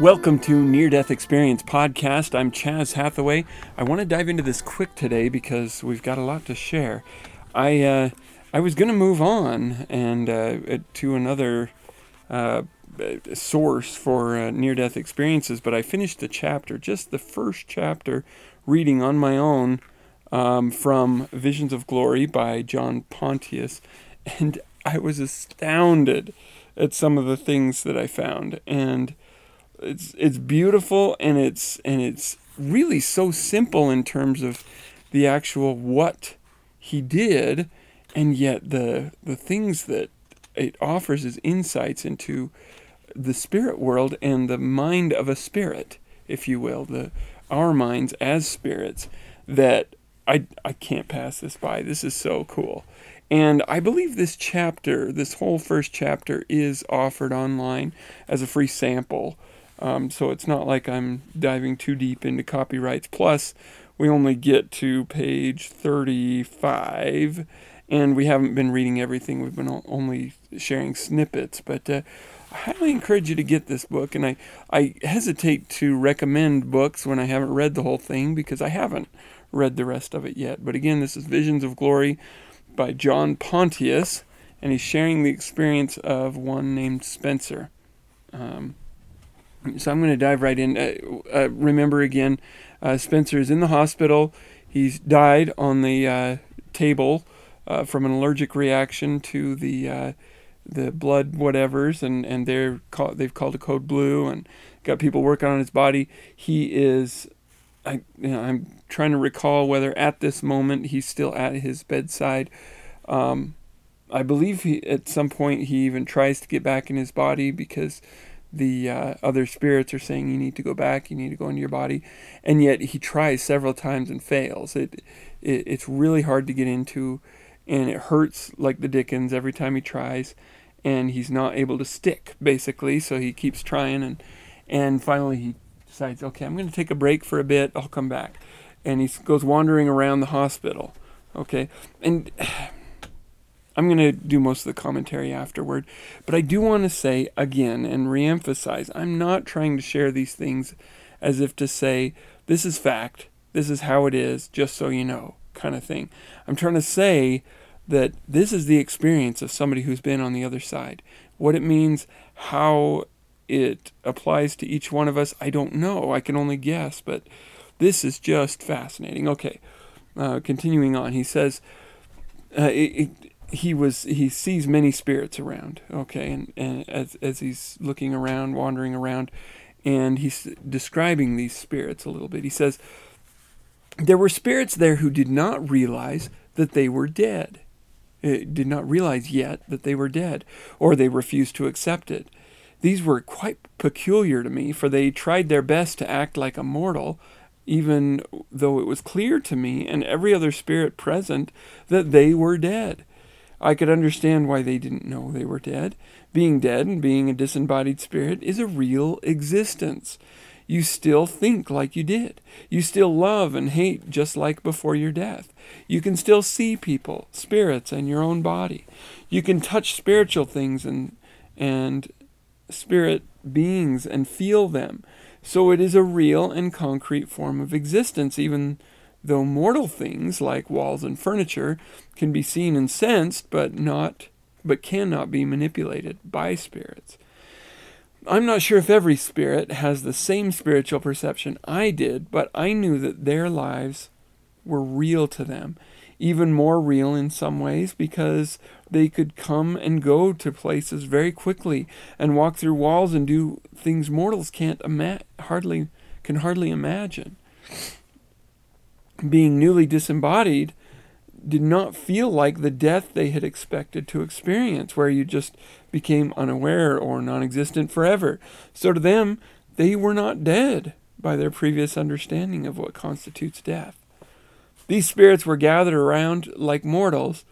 Welcome to Near Death Experience Podcast. I'm Chaz Hathaway. I want to dive into this quick today because we've got a lot to share. I uh, I was going to move on and uh, to another uh, source for uh, near death experiences, but I finished the chapter, just the first chapter, reading on my own um, from Visions of Glory by John Pontius, and I was astounded at some of the things that I found and it's it's beautiful and it's and it's really so simple in terms of the actual what he did. And yet the the things that it offers is insights into the spirit world and the mind of a spirit if you will the our minds as spirits that I I can't pass this by. This is so cool. And I believe this chapter this whole first chapter is offered online as a free sample um, so it's not like I'm diving too deep into copyrights. Plus, we only get to page 35, and we haven't been reading everything. We've been only sharing snippets. But uh, I highly encourage you to get this book. And I, I hesitate to recommend books when I haven't read the whole thing because I haven't read the rest of it yet. But again, this is Visions of Glory by John Pontius, and he's sharing the experience of one named Spencer. Um, so I'm going to dive right in. Uh, uh, remember again, uh, Spencer is in the hospital. He's died on the uh, table uh, from an allergic reaction to the uh, the blood whatevers, and and they're call, they've called a code blue and got people working on his body. He is. I, you know, I'm trying to recall whether at this moment he's still at his bedside. Um, I believe he, at some point he even tries to get back in his body because the uh, other spirits are saying you need to go back, you need to go into your body, and yet he tries several times and fails. It, it it's really hard to get into, and it hurts like the Dickens every time he tries, and he's not able to stick basically. So he keeps trying, and and finally he decides, okay, I'm going to take a break for a bit. I'll come back, and he goes wandering around the hospital. Okay, and I'm going to do most of the commentary afterward, but I do want to say again and reemphasize I'm not trying to share these things as if to say, this is fact, this is how it is, just so you know, kind of thing. I'm trying to say that this is the experience of somebody who's been on the other side. What it means, how it applies to each one of us, I don't know. I can only guess, but this is just fascinating. Okay, uh, continuing on, he says, uh, it, it, he was he sees many spirits around okay and, and as, as he's looking around wandering around and he's describing these spirits a little bit. He says there were spirits there who did not realize that they were dead. It uh, did not realize yet that they were dead or they refused to accept it. These were quite peculiar to me for they tried their best to act like a mortal even though it was clear to me and every other spirit present that they were dead I could understand why they didn't know they were dead. Being dead and being a disembodied spirit is a real existence. You still think like you did. You still love and hate just like before your death. You can still see people, spirits, and your own body. You can touch spiritual things and and spirit beings and feel them. So it is a real and concrete form of existence, even though mortal things like walls and furniture can be seen and sensed but not but cannot be manipulated by spirits. I'm not sure if every spirit has the same spiritual perception I did, but I knew that their lives were real to them, even more real in some ways because they could come and go to places very quickly and walk through walls and do things mortals can't ima- hardly can hardly imagine being newly disembodied, did not feel like the death they had expected to experience, where you just became unaware or non existent forever. So to them, they were not dead by their previous understanding of what constitutes death. These spirits were gathered around like mortals,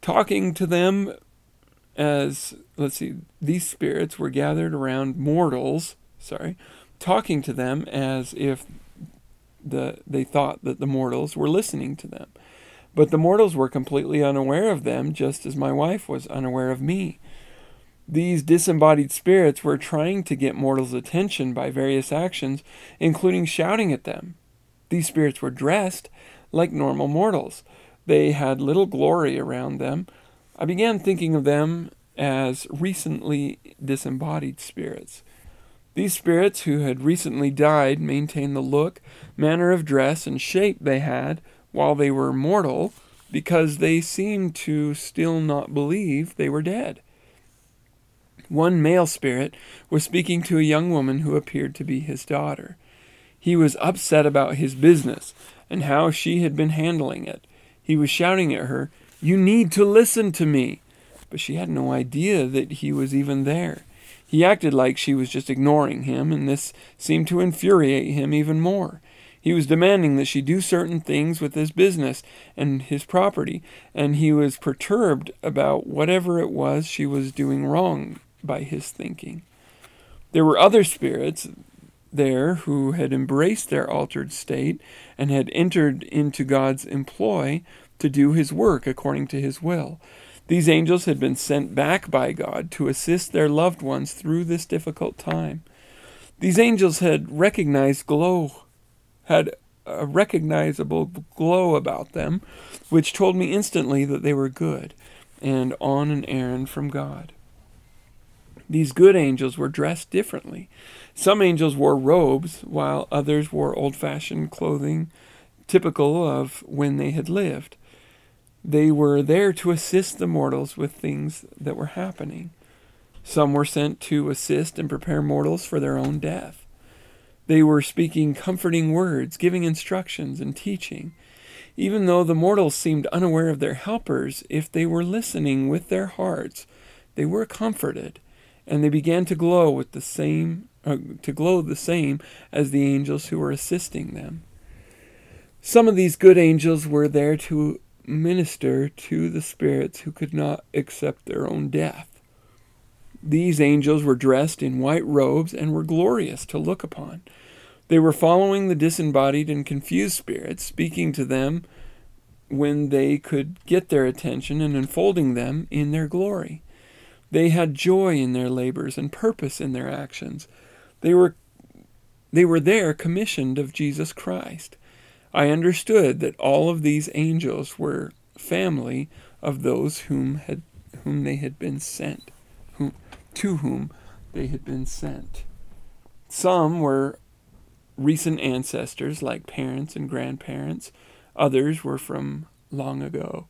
talking to them as, let's see, these spirits were gathered around mortals, sorry, talking to them as if the, they thought that the mortals were listening to them. But the mortals were completely unaware of them, just as my wife was unaware of me. These disembodied spirits were trying to get mortals' attention by various actions, including shouting at them. These spirits were dressed like normal mortals. They had little glory around them. I began thinking of them as recently disembodied spirits. These spirits who had recently died maintained the look, manner of dress, and shape they had while they were mortal because they seemed to still not believe they were dead. One male spirit was speaking to a young woman who appeared to be his daughter. He was upset about his business and how she had been handling it. He was shouting at her, You need to listen to me. But she had no idea that he was even there. He acted like she was just ignoring him, and this seemed to infuriate him even more. He was demanding that she do certain things with his business and his property, and he was perturbed about whatever it was she was doing wrong by his thinking. There were other spirits there who had embraced their altered state and had entered into God's employ to do his work according to his will. These angels had been sent back by God to assist their loved ones through this difficult time. These angels had recognized glow, had a recognizable glow about them, which told me instantly that they were good and on an errand from God. These good angels were dressed differently. Some angels wore robes, while others wore old fashioned clothing typical of when they had lived. They were there to assist the mortals with things that were happening. Some were sent to assist and prepare mortals for their own death. They were speaking comforting words, giving instructions, and teaching. Even though the mortals seemed unaware of their helpers, if they were listening with their hearts, they were comforted and they began to glow with the same uh, to glow the same as the angels who were assisting them. Some of these good angels were there to minister to the spirits who could not accept their own death. These angels were dressed in white robes and were glorious to look upon. They were following the disembodied and confused spirits, speaking to them when they could get their attention and enfolding them in their glory. They had joy in their labors and purpose in their actions. They were, they were there commissioned of Jesus Christ. I understood that all of these angels were family of those whom had whom they had been sent, whom, to whom they had been sent. Some were recent ancestors like parents and grandparents. Others were from long ago.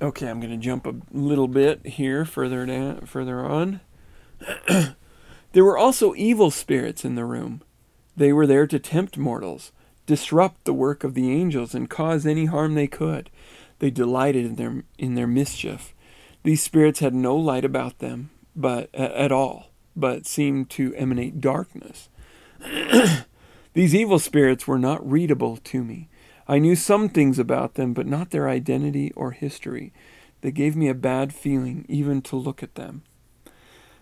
Okay, I'm going to jump a little bit here further down, further on. there were also evil spirits in the room. They were there to tempt mortals, disrupt the work of the angels, and cause any harm they could. They delighted in their in their mischief. These spirits had no light about them, but at all, but seemed to emanate darkness. These evil spirits were not readable to me. I knew some things about them, but not their identity or history. They gave me a bad feeling even to look at them.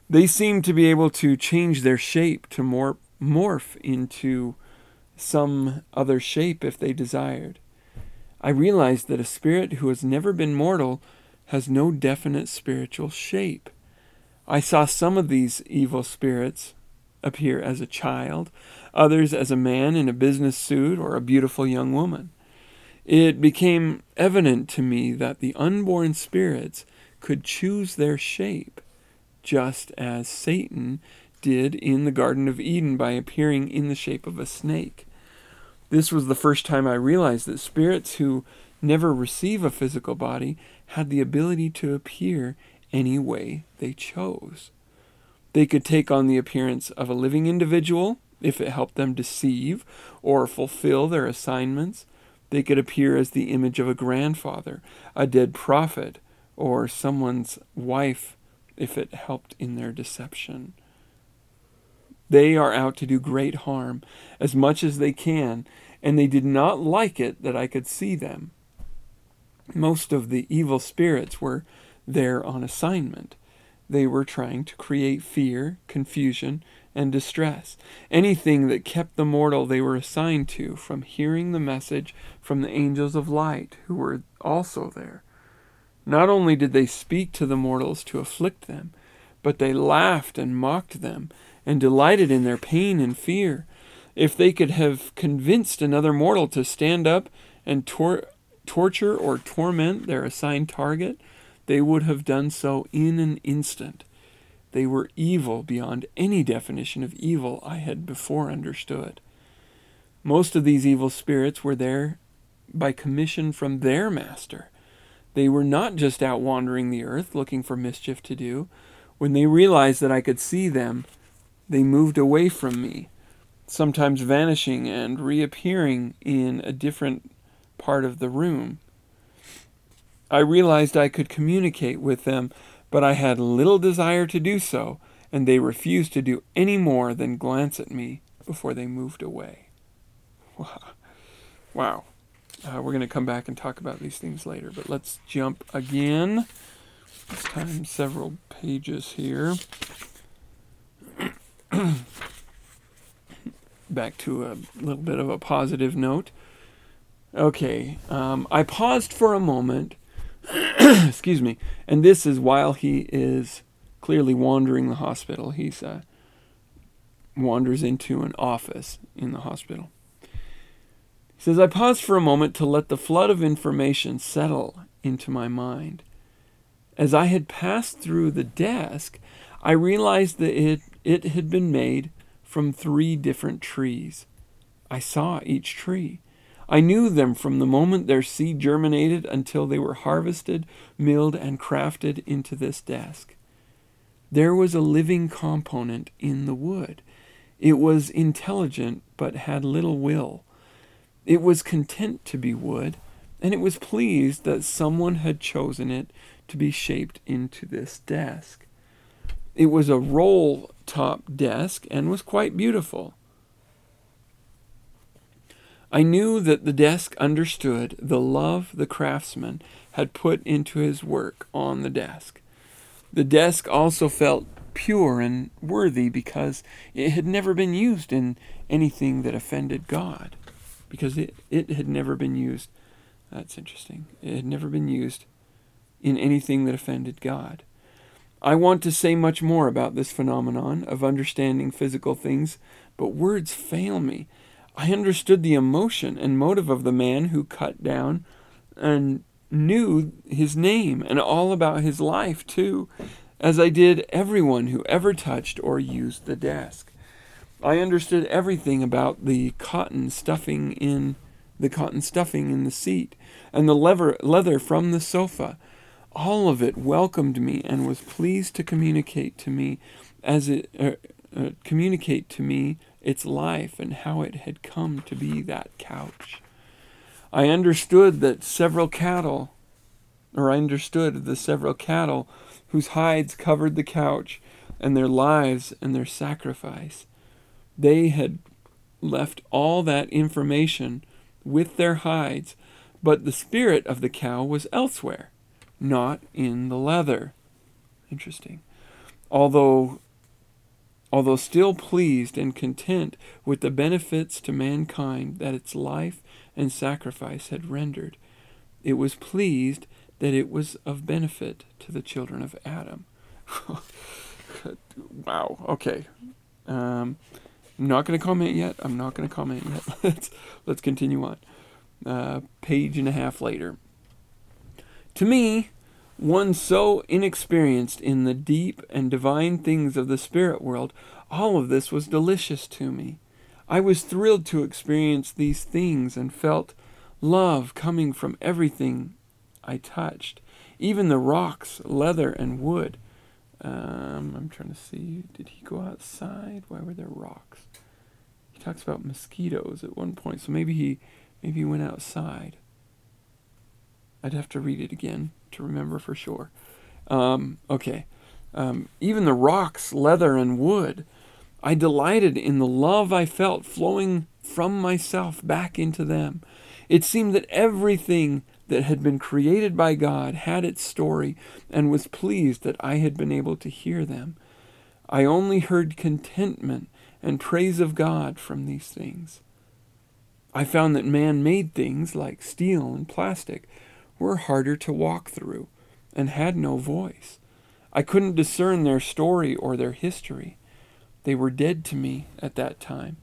They seemed to be able to change their shape to mor- morph into some other shape if they desired. I realized that a spirit who has never been mortal has no definite spiritual shape. I saw some of these evil spirits appear as a child, others as a man in a business suit or a beautiful young woman it became evident to me that the unborn spirits could choose their shape, just as Satan did in the Garden of Eden by appearing in the shape of a snake. This was the first time I realized that spirits who never receive a physical body had the ability to appear any way they chose. They could take on the appearance of a living individual if it helped them deceive or fulfill their assignments. They could appear as the image of a grandfather, a dead prophet, or someone's wife if it helped in their deception. They are out to do great harm as much as they can, and they did not like it that I could see them. Most of the evil spirits were there on assignment. They were trying to create fear, confusion, and distress, anything that kept the mortal they were assigned to from hearing the message from the angels of light who were also there. Not only did they speak to the mortals to afflict them, but they laughed and mocked them, and delighted in their pain and fear. If they could have convinced another mortal to stand up and tor- torture or torment their assigned target, they would have done so in an instant. They were evil beyond any definition of evil I had before understood. Most of these evil spirits were there by commission from their master. They were not just out wandering the earth looking for mischief to do. When they realized that I could see them, they moved away from me, sometimes vanishing and reappearing in a different part of the room. I realized I could communicate with them, but I had little desire to do so, and they refused to do any more than glance at me before they moved away. Wow. wow. Uh, we're going to come back and talk about these things later, but let's jump again. This time, several pages here. back to a little bit of a positive note. Okay, um, I paused for a moment. excuse me. And this is while he is clearly wandering the hospital. He's uh, wanders into an office in the hospital. He says, I paused for a moment to let the flood of information settle into my mind. As I had passed through the desk, I realized that it, it had been made from three different trees. I saw each tree. I knew them from the moment their seed germinated until they were harvested, milled, and crafted into this desk. There was a living component in the wood. It was intelligent but had little will. It was content to be wood, and it was pleased that someone had chosen it to be shaped into this desk. It was a roll top desk and was quite beautiful. I knew that the desk understood the love the craftsman had put into his work on the desk. The desk also felt pure and worthy because it had never been used in anything that offended God. Because it, it had never been used. That's interesting. It had never been used in anything that offended God. I want to say much more about this phenomenon of understanding physical things, but words fail me. I understood the emotion and motive of the man who cut down and knew his name and all about his life, too, as I did everyone who ever touched or used the desk. I understood everything about the cotton stuffing in the cotton stuffing in the seat and the leather leather from the sofa. All of it welcomed me and was pleased to communicate to me as it uh, communicate to me its life and how it had come to be that couch. I understood that several cattle, or I understood the several cattle whose hides covered the couch and their lives and their sacrifice. They had left all that information with their hides, but the spirit of the cow was elsewhere, not in the leather. Interesting. Although although still pleased and content with the benefits to mankind that its life and sacrifice had rendered, it was pleased that it was of benefit to the children of Adam. wow. Okay. Um, I'm not going to comment yet. I'm not going to comment yet. let's let's continue on. Uh, page and a half later. To me, one so inexperienced in the deep and divine things of the spirit world, all of this was delicious to me. I was thrilled to experience these things and felt love coming from everything I touched, even the rocks, leather, and wood. Um, I'm trying to see. Did he go outside? Why were there rocks? He talks about mosquitoes at one point, so maybe he maybe he went outside. I'd have to read it again to remember for sure. Um, okay. Um, even the rocks, leather, and wood. I delighted in the love I felt flowing from myself back into them. It seemed that everything that had been created by God had its story and was pleased that I had been able to hear them. I only heard contentment and praise of God from these things. I found that man made things like steel and plastic were harder to walk through. and had no voice. I couldn't discern their story or their history. They were dead to me at that time.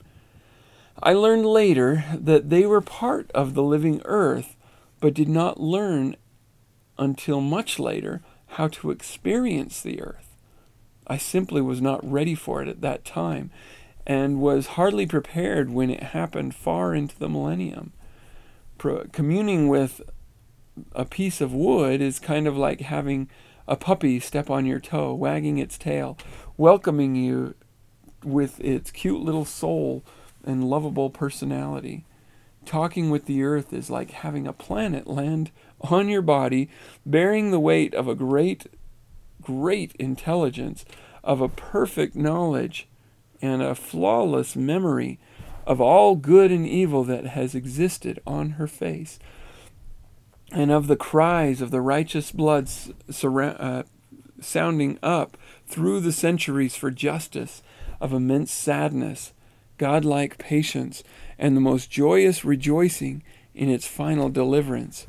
I learned later that they were part of the living earth, but did not learn until much later how to experience the earth. I simply was not ready for it at that time and was hardly prepared when it happened far into the millennium. Pro- communing with a piece of wood is kind of like having a puppy step on your toe, wagging its tail, welcoming you with its cute little soul and lovable personality. Talking with the earth is like having a planet land on your body, bearing the weight of a great, great intelligence, of a perfect knowledge, and a flawless memory of all good and evil that has existed on her face, and of the cries of the righteous blood surra- uh, sounding up through the centuries for justice, of immense sadness, godlike patience, and the most joyous rejoicing in its final deliverance.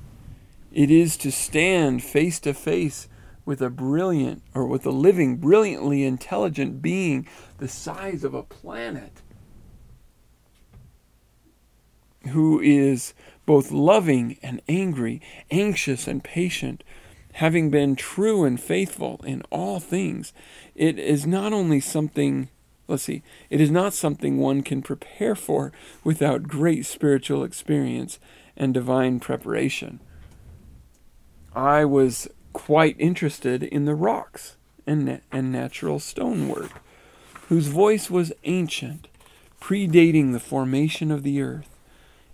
It is to stand face to face with a brilliant or with a living, brilliantly intelligent being the size of a planet who is both loving and angry, anxious and patient, having been true and faithful in all things. It is not only something Let's see. It is not something one can prepare for without great spiritual experience and divine preparation. I was quite interested in the rocks and, and natural stonework, whose voice was ancient, predating the formation of the earth.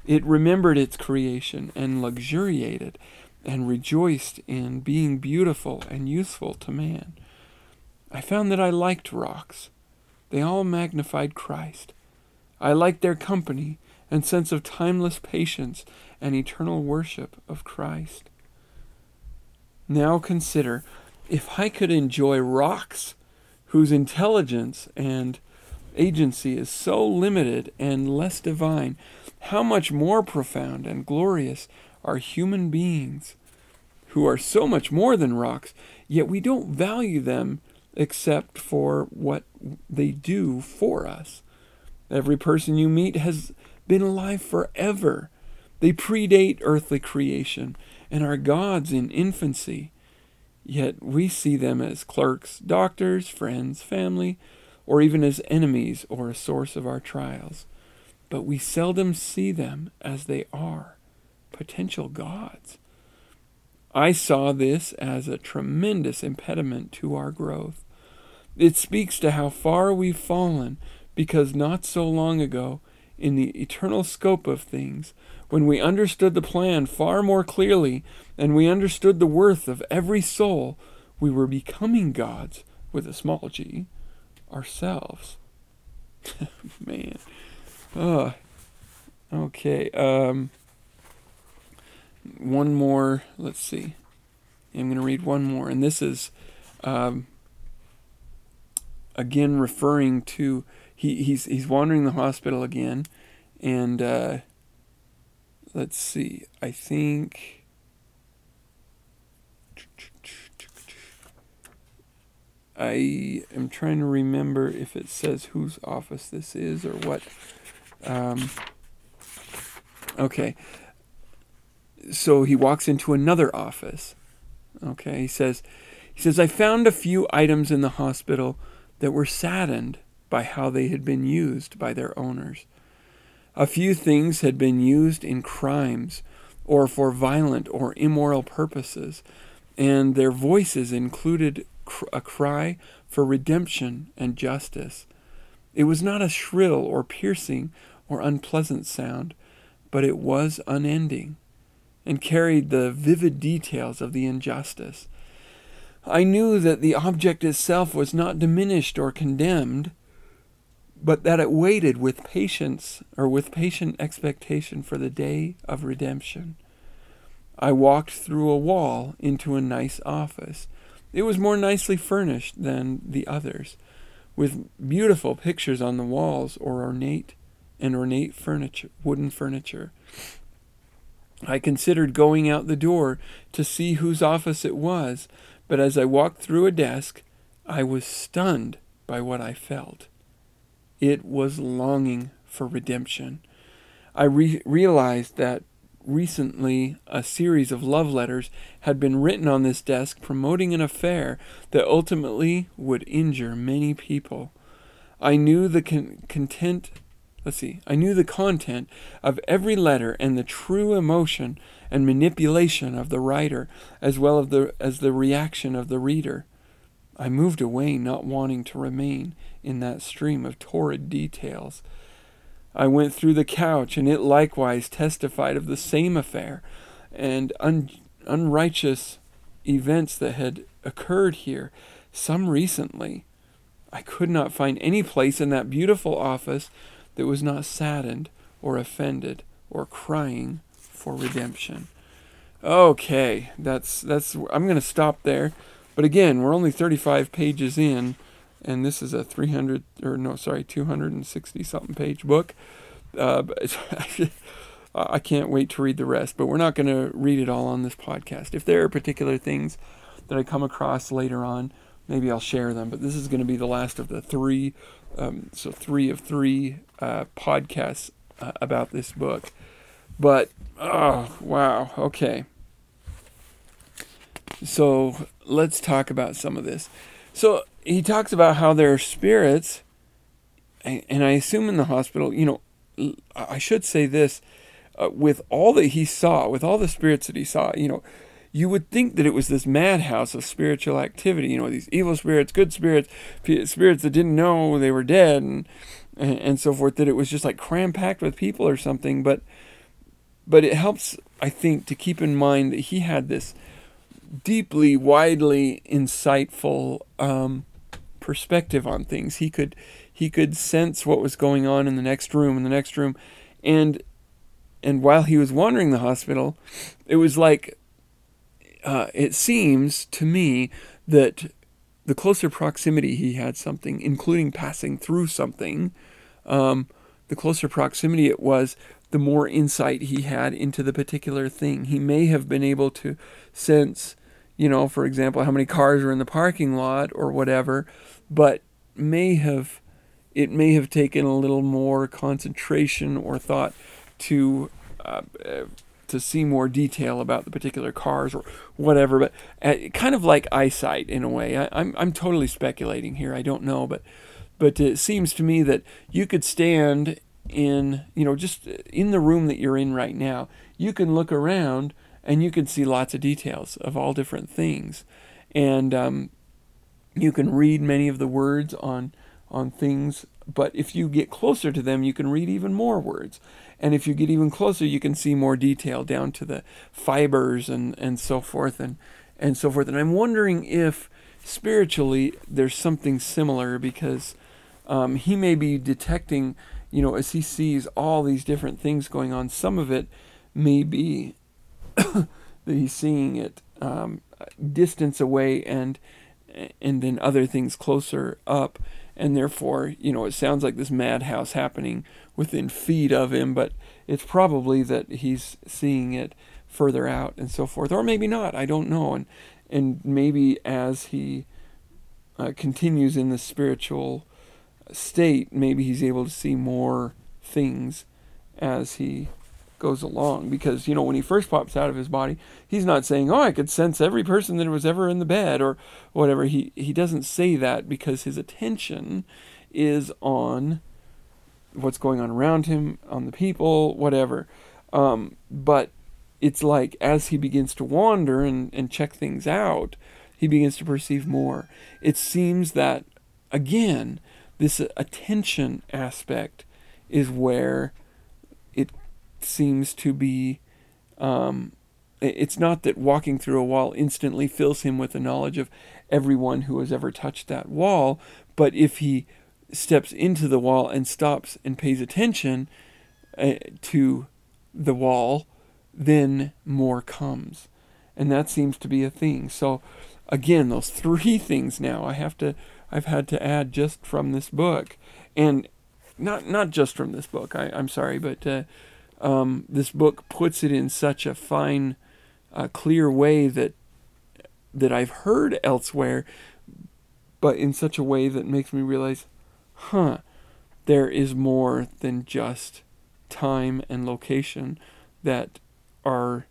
It remembered its creation and luxuriated and rejoiced in being beautiful and useful to man. I found that I liked rocks they all magnified Christ. I liked their company and sense of timeless patience and eternal worship of Christ. Now consider if I could enjoy rocks whose intelligence and agency is so limited and less divine, how much more profound and glorious are human beings who are so much more than rocks, yet we don't value them except for what they do for us. Every person you meet has been alive forever. They predate earthly creation and are gods in infancy. Yet we see them as clerks, doctors, friends, family, or even as enemies or a source of our trials. But we seldom see them as they are potential gods. I saw this as a tremendous impediment to our growth. It speaks to how far we've fallen because not so long ago, in the eternal scope of things, when we understood the plan far more clearly and we understood the worth of every soul, we were becoming gods with a small g ourselves. Man. Oh. Okay. Um one more, let's see. I'm going to read one more and this is um again referring to he, he's he's wandering the hospital again, and uh, let's see. I think. I am trying to remember if it says whose office this is or what. Um, okay. So he walks into another office. Okay, he says, he says, I found a few items in the hospital that were saddened by how they had been used by their owners. A few things had been used in crimes or for violent or immoral purposes, and their voices included a cry for redemption and justice. It was not a shrill or piercing or unpleasant sound, but it was unending and carried the vivid details of the injustice I knew that the object itself was not diminished or condemned, but that it waited with patience or with patient expectation for the day of redemption. I walked through a wall into a nice office. It was more nicely furnished than the others, with beautiful pictures on the walls or ornate and ornate furniture, wooden furniture. I considered going out the door to see whose office it was, but as I walked through a desk, I was stunned by what I felt. It was longing for redemption. I re- realized that recently a series of love letters had been written on this desk promoting an affair that ultimately would injure many people. I knew the con- content let's see, I knew the content of every letter and the true emotion and manipulation of the writer, as well as the, as the reaction of the reader. I moved away, not wanting to remain in that stream of torrid details. I went through the couch, and it likewise testified of the same affair and un- unrighteous events that had occurred here, some recently. I could not find any place in that beautiful office that was not saddened or offended or crying for redemption. Okay, that's that's I'm going to stop there. But again, we're only 35 pages in and this is a 300 or no, sorry, 260 something page book. Uh, I can't wait to read the rest, but we're not going to read it all on this podcast. If there are particular things that I come across later on, maybe I'll share them. But this is going to be the last of the three um, so three of three uh, podcasts uh, about this book. But oh wow, okay. So let's talk about some of this. So he talks about how there are spirits, and I assume in the hospital, you know, I should say this, uh, with all that he saw, with all the spirits that he saw, you know, you would think that it was this madhouse of spiritual activity. You know, these evil spirits, good spirits, spirits that didn't know they were dead, and and, so forth. That it was just like cram packed with people or something. But but it helps, I think, to keep in mind that he had this deeply, widely insightful um, perspective on things. He could he could sense what was going on in the next room, in the next room, and and while he was wandering the hospital, it was like uh, it seems to me that the closer proximity he had something, including passing through something, um, the closer proximity it was, the more insight he had into the particular thing. He may have been able to sense, you know, for example, how many cars are in the parking lot or whatever, but may have it may have taken a little more concentration or thought to uh, to see more detail about the particular cars or whatever, but uh, kind of like eyesight in a way. I, I'm, I'm totally speculating here. I don't know, but but it seems to me that you could stand in you know just in the room that you're in right now. You can look around and you can see lots of details of all different things, and um, you can read many of the words on on things. But if you get closer to them, you can read even more words. And if you get even closer, you can see more detail down to the fibers and, and so forth and, and so forth. And I'm wondering if spiritually there's something similar because um, he may be detecting, you know, as he sees all these different things going on, some of it may be that he's seeing it um, distance away and and then other things closer up. And therefore, you know, it sounds like this madhouse happening within feet of him, but it's probably that he's seeing it further out and so forth, or maybe not. I don't know, and and maybe as he uh, continues in the spiritual state, maybe he's able to see more things as he goes along. Because you know when he first pops out of his body he's not saying oh i could sense every person that was ever in the bed or whatever. He he doesn't say that because his attention is on what's going on around him on the people whatever. Um, but it's like as he begins to wander and, and check things out he begins to perceive more. It seems that again this attention aspect is where it seems to be um, it's not that walking through a wall instantly fills him with the knowledge of everyone who has ever touched that wall, but if he steps into the wall and stops and pays attention uh, to the wall, then more comes. And that seems to be a thing. So again, those three things now I have to I've had to add just from this book. And not not just from this book. I, I'm sorry, but uh, um, this book puts it in such a fine, uh, clear way that that I've heard elsewhere, but in such a way that makes me realize, huh, there is more than just time and location that are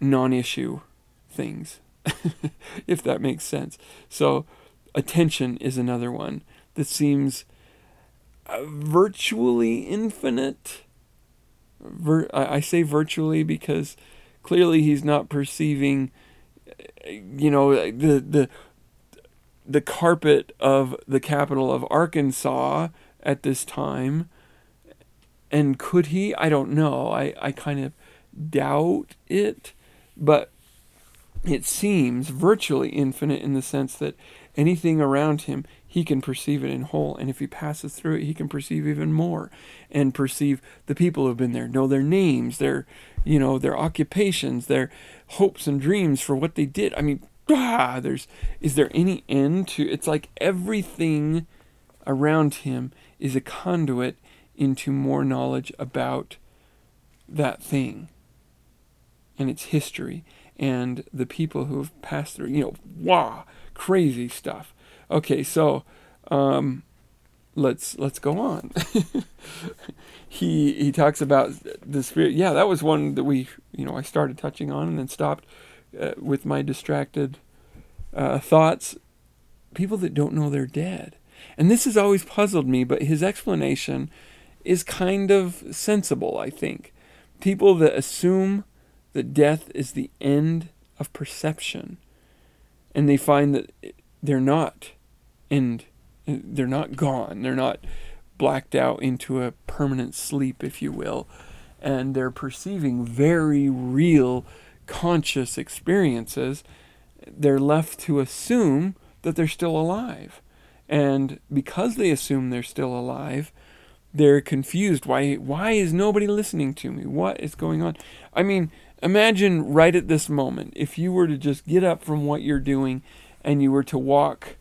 non-issue things, if that makes sense. So, attention is another one that seems uh, virtually infinite. Vir- I say virtually because clearly he's not perceiving, you know, the the the carpet of the capital of Arkansas at this time. And could he? I don't know. I, I kind of doubt it. But it seems virtually infinite in the sense that anything around him, he can perceive it in whole. And if he passes through it, he can perceive even more and perceive the people who have been there, know their names, their, you know, their occupations, their hopes and dreams for what they did. I mean, ah, there's, is there any end to, it's like everything around him is a conduit into more knowledge about that thing and its history and the people who have passed through. You know, wow, crazy stuff. Okay, so um, let's let's go on. he he talks about the spirit. Yeah, that was one that we you know I started touching on and then stopped uh, with my distracted uh, thoughts. People that don't know they're dead, and this has always puzzled me. But his explanation is kind of sensible, I think. People that assume that death is the end of perception. And they find that they're not and they're not gone. They're not blacked out into a permanent sleep, if you will. And they're perceiving very real conscious experiences. They're left to assume that they're still alive. And because they assume they're still alive, they're confused. Why why is nobody listening to me? What is going on? I mean, Imagine right at this moment if you were to just get up from what you're doing and you were to walk,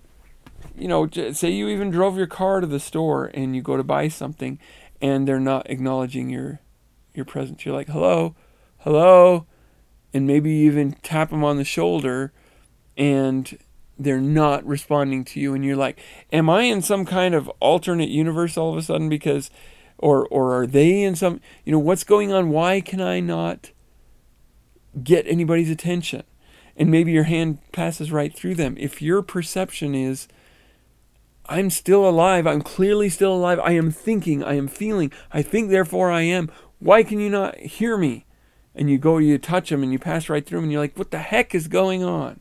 you know, say you even drove your car to the store and you go to buy something and they're not acknowledging your your presence. You're like, "Hello? Hello?" And maybe you even tap them on the shoulder and they're not responding to you and you're like, "Am I in some kind of alternate universe all of a sudden because or or are they in some, you know, what's going on? Why can I not get anybody's attention. And maybe your hand passes right through them. If your perception is, I'm still alive, I'm clearly still alive, I am thinking, I am feeling, I think, therefore I am, why can you not hear me? And you go, you touch them, and you pass right through them, and you're like, what the heck is going on?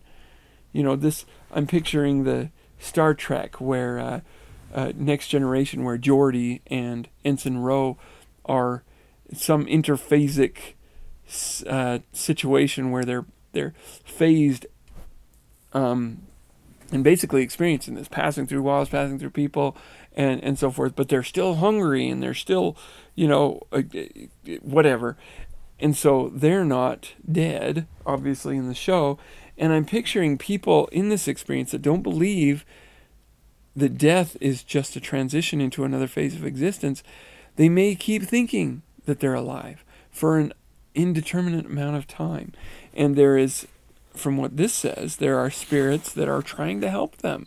You know, this, I'm picturing the Star Trek where, uh, uh, Next Generation, where Geordi and Ensign Ro are some interphasic uh, situation where they're they're phased um, and basically experiencing this, passing through walls, passing through people, and and so forth. But they're still hungry and they're still, you know, uh, whatever. And so they're not dead, obviously, in the show. And I'm picturing people in this experience that don't believe that death is just a transition into another phase of existence. They may keep thinking that they're alive for an indeterminate amount of time. And there is, from what this says, there are spirits that are trying to help them.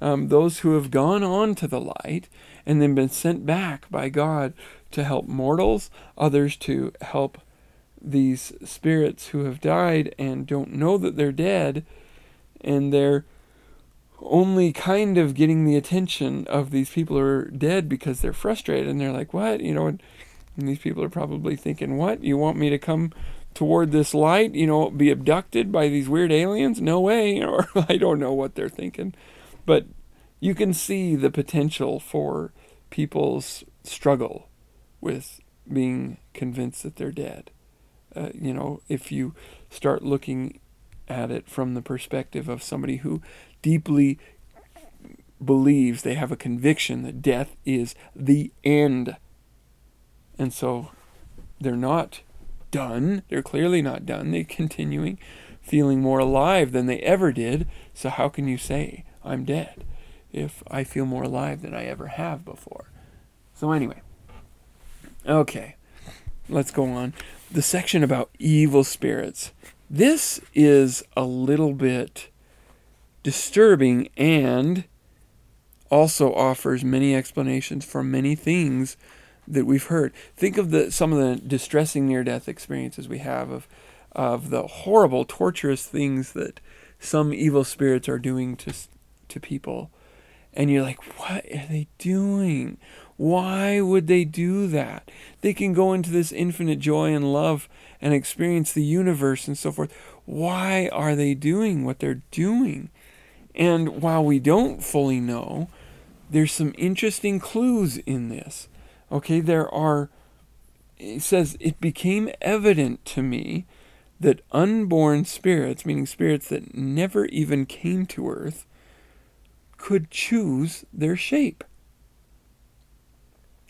Um, those who have gone on to the light and then been sent back by God to help mortals, others to help these spirits who have died and don't know that they're dead, and they're only kind of getting the attention of these people who are dead because they're frustrated and they're like, what? You know, and these people are probably thinking, what? You want me to come toward this light, you know, be abducted by these weird aliens? No way. Or I don't know what they're thinking. But you can see the potential for people's struggle with being convinced that they're dead. Uh, you know, if you start looking at it from the perspective of somebody who deeply believes they have a conviction that death is the end and so they're not done. They're clearly not done. They're continuing feeling more alive than they ever did. So how can you say I'm dead if I feel more alive than I ever have before? So anyway, okay. let's go on. The section about evil spirits. This is a little bit disturbing and also offers many explanations for many things that we've heard. Think of the some of the distressing near death experiences we have of of the horrible torturous things that some evil spirits are doing to to people. And you're like, what are they doing? Why would they do that? They can go into this infinite joy and love and experience the universe and so forth. Why are they doing what they're doing? And while we don't fully know, there's some interesting clues in this. Okay, there are, it says, it became evident to me that unborn spirits, meaning spirits that never even came to earth, could choose their shape.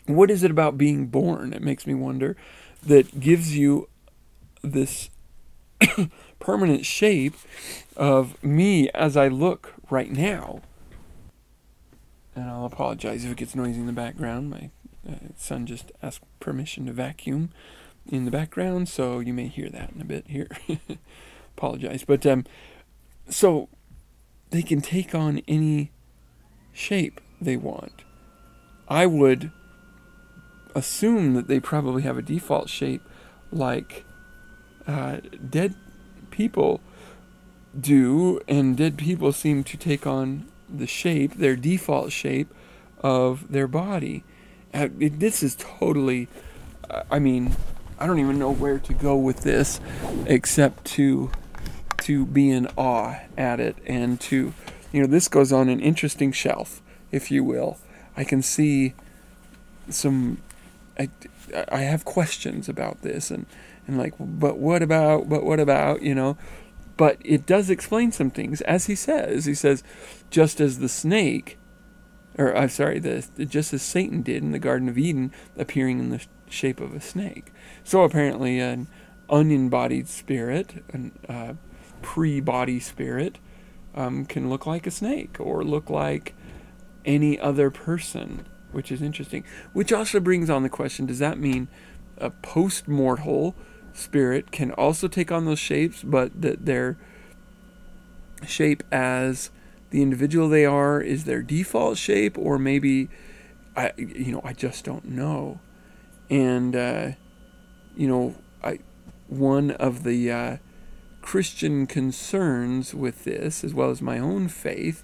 What is it about being born, it makes me wonder, that gives you this permanent shape of me as I look right now? And I'll apologize if it gets noisy in the background. My uh, son just asked permission to vacuum in the background, so you may hear that in a bit here. apologize. But um, so they can take on any shape they want. I would assume that they probably have a default shape like uh, dead people do, and dead people seem to take on the shape, their default shape of their body. This is totally, I mean, I don't even know where to go with this except to to be in awe at it and to you know, this goes on an interesting shelf, if you will. I can see some. I, I have questions about this, and and like, but what about? But what about? You know, but it does explain some things, as he says. He says, just as the snake, or I'm sorry, the just as Satan did in the Garden of Eden, appearing in the shape of a snake. So apparently, an unembodied spirit, a uh, pre-body spirit, um, can look like a snake or look like any other person, which is interesting. Which also brings on the question does that mean a post mortal spirit can also take on those shapes, but that their shape as the individual they are is their default shape, or maybe I, you know, I just don't know. And, uh, you know, I, one of the, uh, Christian concerns with this, as well as my own faith,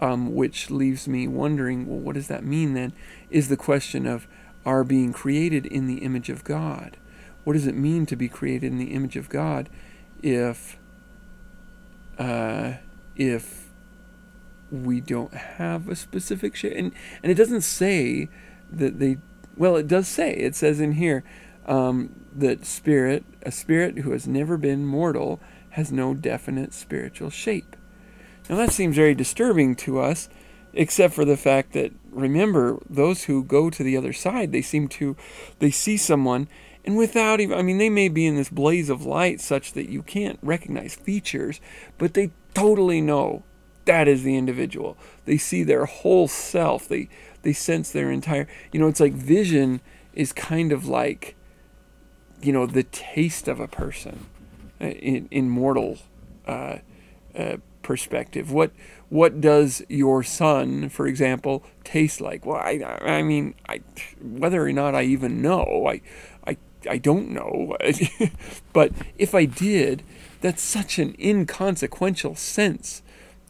um, which leaves me wondering, well, what does that mean then? Is the question of are being created in the image of God. What does it mean to be created in the image of God if uh, if we don't have a specific shape? And, and it doesn't say that they, well, it does say, it says in here um, that spirit, a spirit who has never been mortal, has no definite spiritual shape. Now that seems very disturbing to us, except for the fact that remember those who go to the other side, they seem to they see someone and without even I mean they may be in this blaze of light such that you can't recognize features, but they totally know that is the individual. They see their whole self. They they sense their entire you know it's like vision is kind of like you know the taste of a person uh, in, in mortal uh, uh, perspective. What what does your son, for example, taste like? Well, I I mean, I whether or not I even know, I I I don't know. but if I did, that's such an inconsequential sense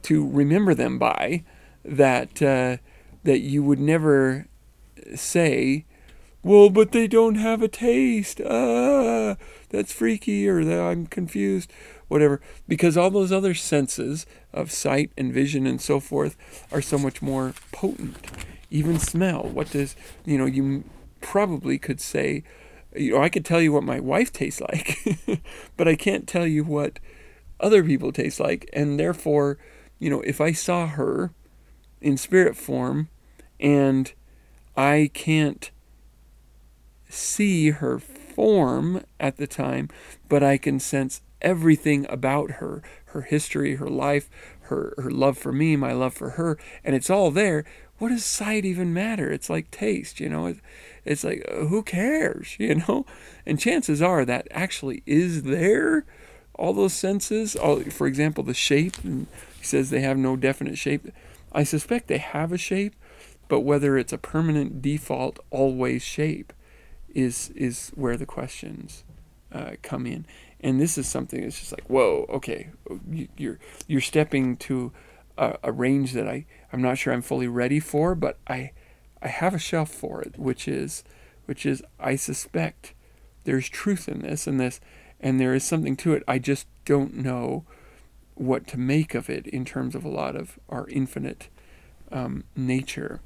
to remember them by that uh, that you would never say well, but they don't have a taste. Ah, that's freaky, or that I'm confused, whatever. Because all those other senses of sight and vision and so forth are so much more potent. Even smell. What does, you know, you probably could say, you know, I could tell you what my wife tastes like, but I can't tell you what other people taste like. And therefore, you know, if I saw her in spirit form and I can't see her form at the time, but I can sense everything about her her history, her life, her, her love for me, my love for her, and it's all there. What does sight even matter? It's like taste, you know. It's like uh, who cares, you know? And chances are that actually is there. All those senses, all, for example, the shape. He says they have no definite shape. I suspect they have a shape, but whether it's a permanent default always shape is is where the questions uh, come in. And this is something that's just like, whoa, okay, you're you're stepping to a, a range that I I'm not sure I'm fully ready for, but I I have a shelf for it, which is which is I suspect there's truth in this and this and there is something to it. I just don't know what to make of it in terms of a lot of our infinite um, nature.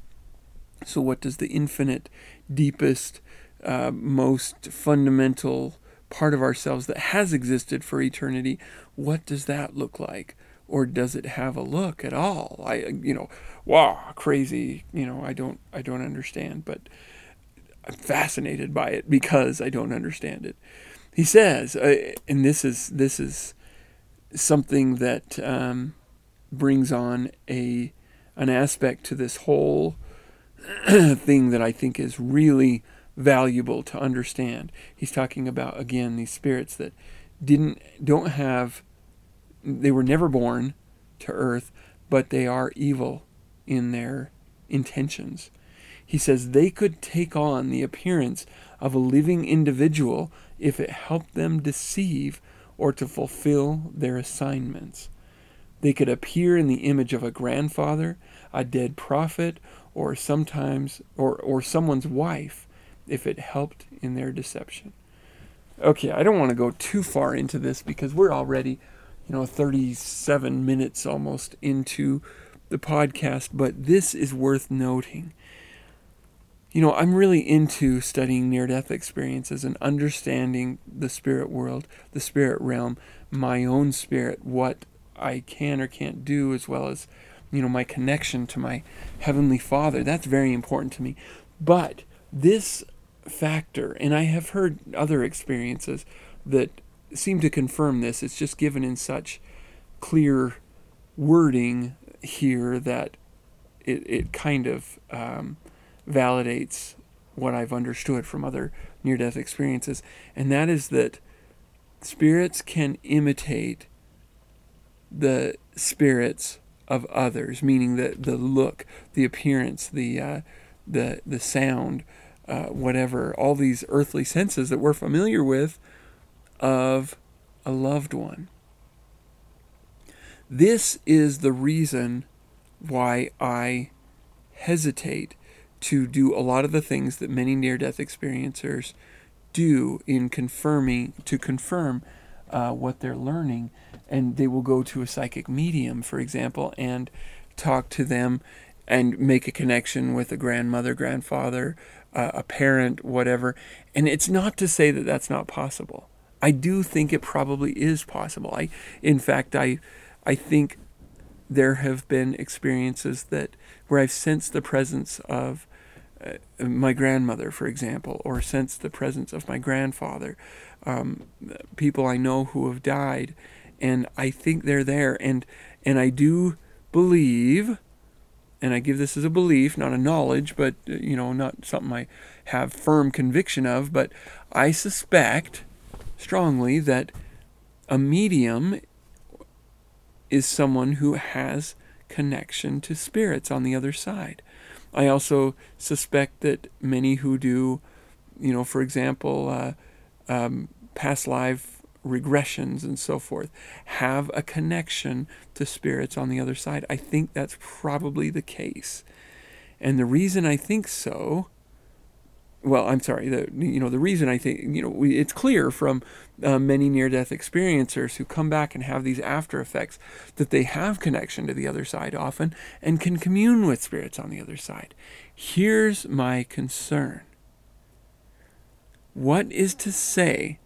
So, what does the infinite, deepest, uh, most fundamental part of ourselves that has existed for eternity, what does that look like? Or does it have a look at all? I, you know, wow, crazy. You know, I don't, I don't understand, but I'm fascinated by it because I don't understand it. He says, uh, and this is this is something that um, brings on a an aspect to this whole thing that I think is really valuable to understand. He's talking about again these spirits that didn't don't have they were never born to earth, but they are evil in their intentions. He says they could take on the appearance of a living individual if it helped them deceive or to fulfill their assignments. They could appear in the image of a grandfather, a dead prophet, or sometimes or, or someone's wife if it helped in their deception. Okay, I don't want to go too far into this because we're already, you know, 37 minutes almost into the podcast, but this is worth noting. You know, I'm really into studying near death experiences and understanding the spirit world, the spirit realm, my own spirit, what I can or can't do, as well as, you know, my connection to my Heavenly Father. That's very important to me. But this factor, and I have heard other experiences that seem to confirm this, it's just given in such clear wording here that it, it kind of um, validates what I've understood from other near death experiences, and that is that spirits can imitate the spirits of others, meaning the, the look, the appearance, the, uh, the, the sound, uh, whatever, all these earthly senses that we're familiar with of a loved one. This is the reason why I hesitate to do a lot of the things that many near death experiencers do in confirming to confirm uh, what they're learning. And they will go to a psychic medium for example and talk to them and make a connection with a grandmother grandfather uh, a parent whatever. And it's not to say that that's not possible. I do think it probably is possible. I in fact i i think there have been experiences that where I've sensed the presence of uh, my grandmother, for example, or sensed the presence of my grandfather, um, people I know who have died, and I think they're there, and and I do believe, and I give this as a belief, not a knowledge, but uh, you know, not something I have firm conviction of, but I suspect strongly that a medium is someone who has connection to spirits on the other side. I also suspect that many who do, you know, for example, uh, um, past life regressions and so forth, have a connection to spirits on the other side. I think that's probably the case. And the reason I think so well, I'm sorry. The you know the reason I think you know we, it's clear from uh, many near-death experiencers who come back and have these after effects that they have connection to the other side often and can commune with spirits on the other side. Here's my concern. What is to say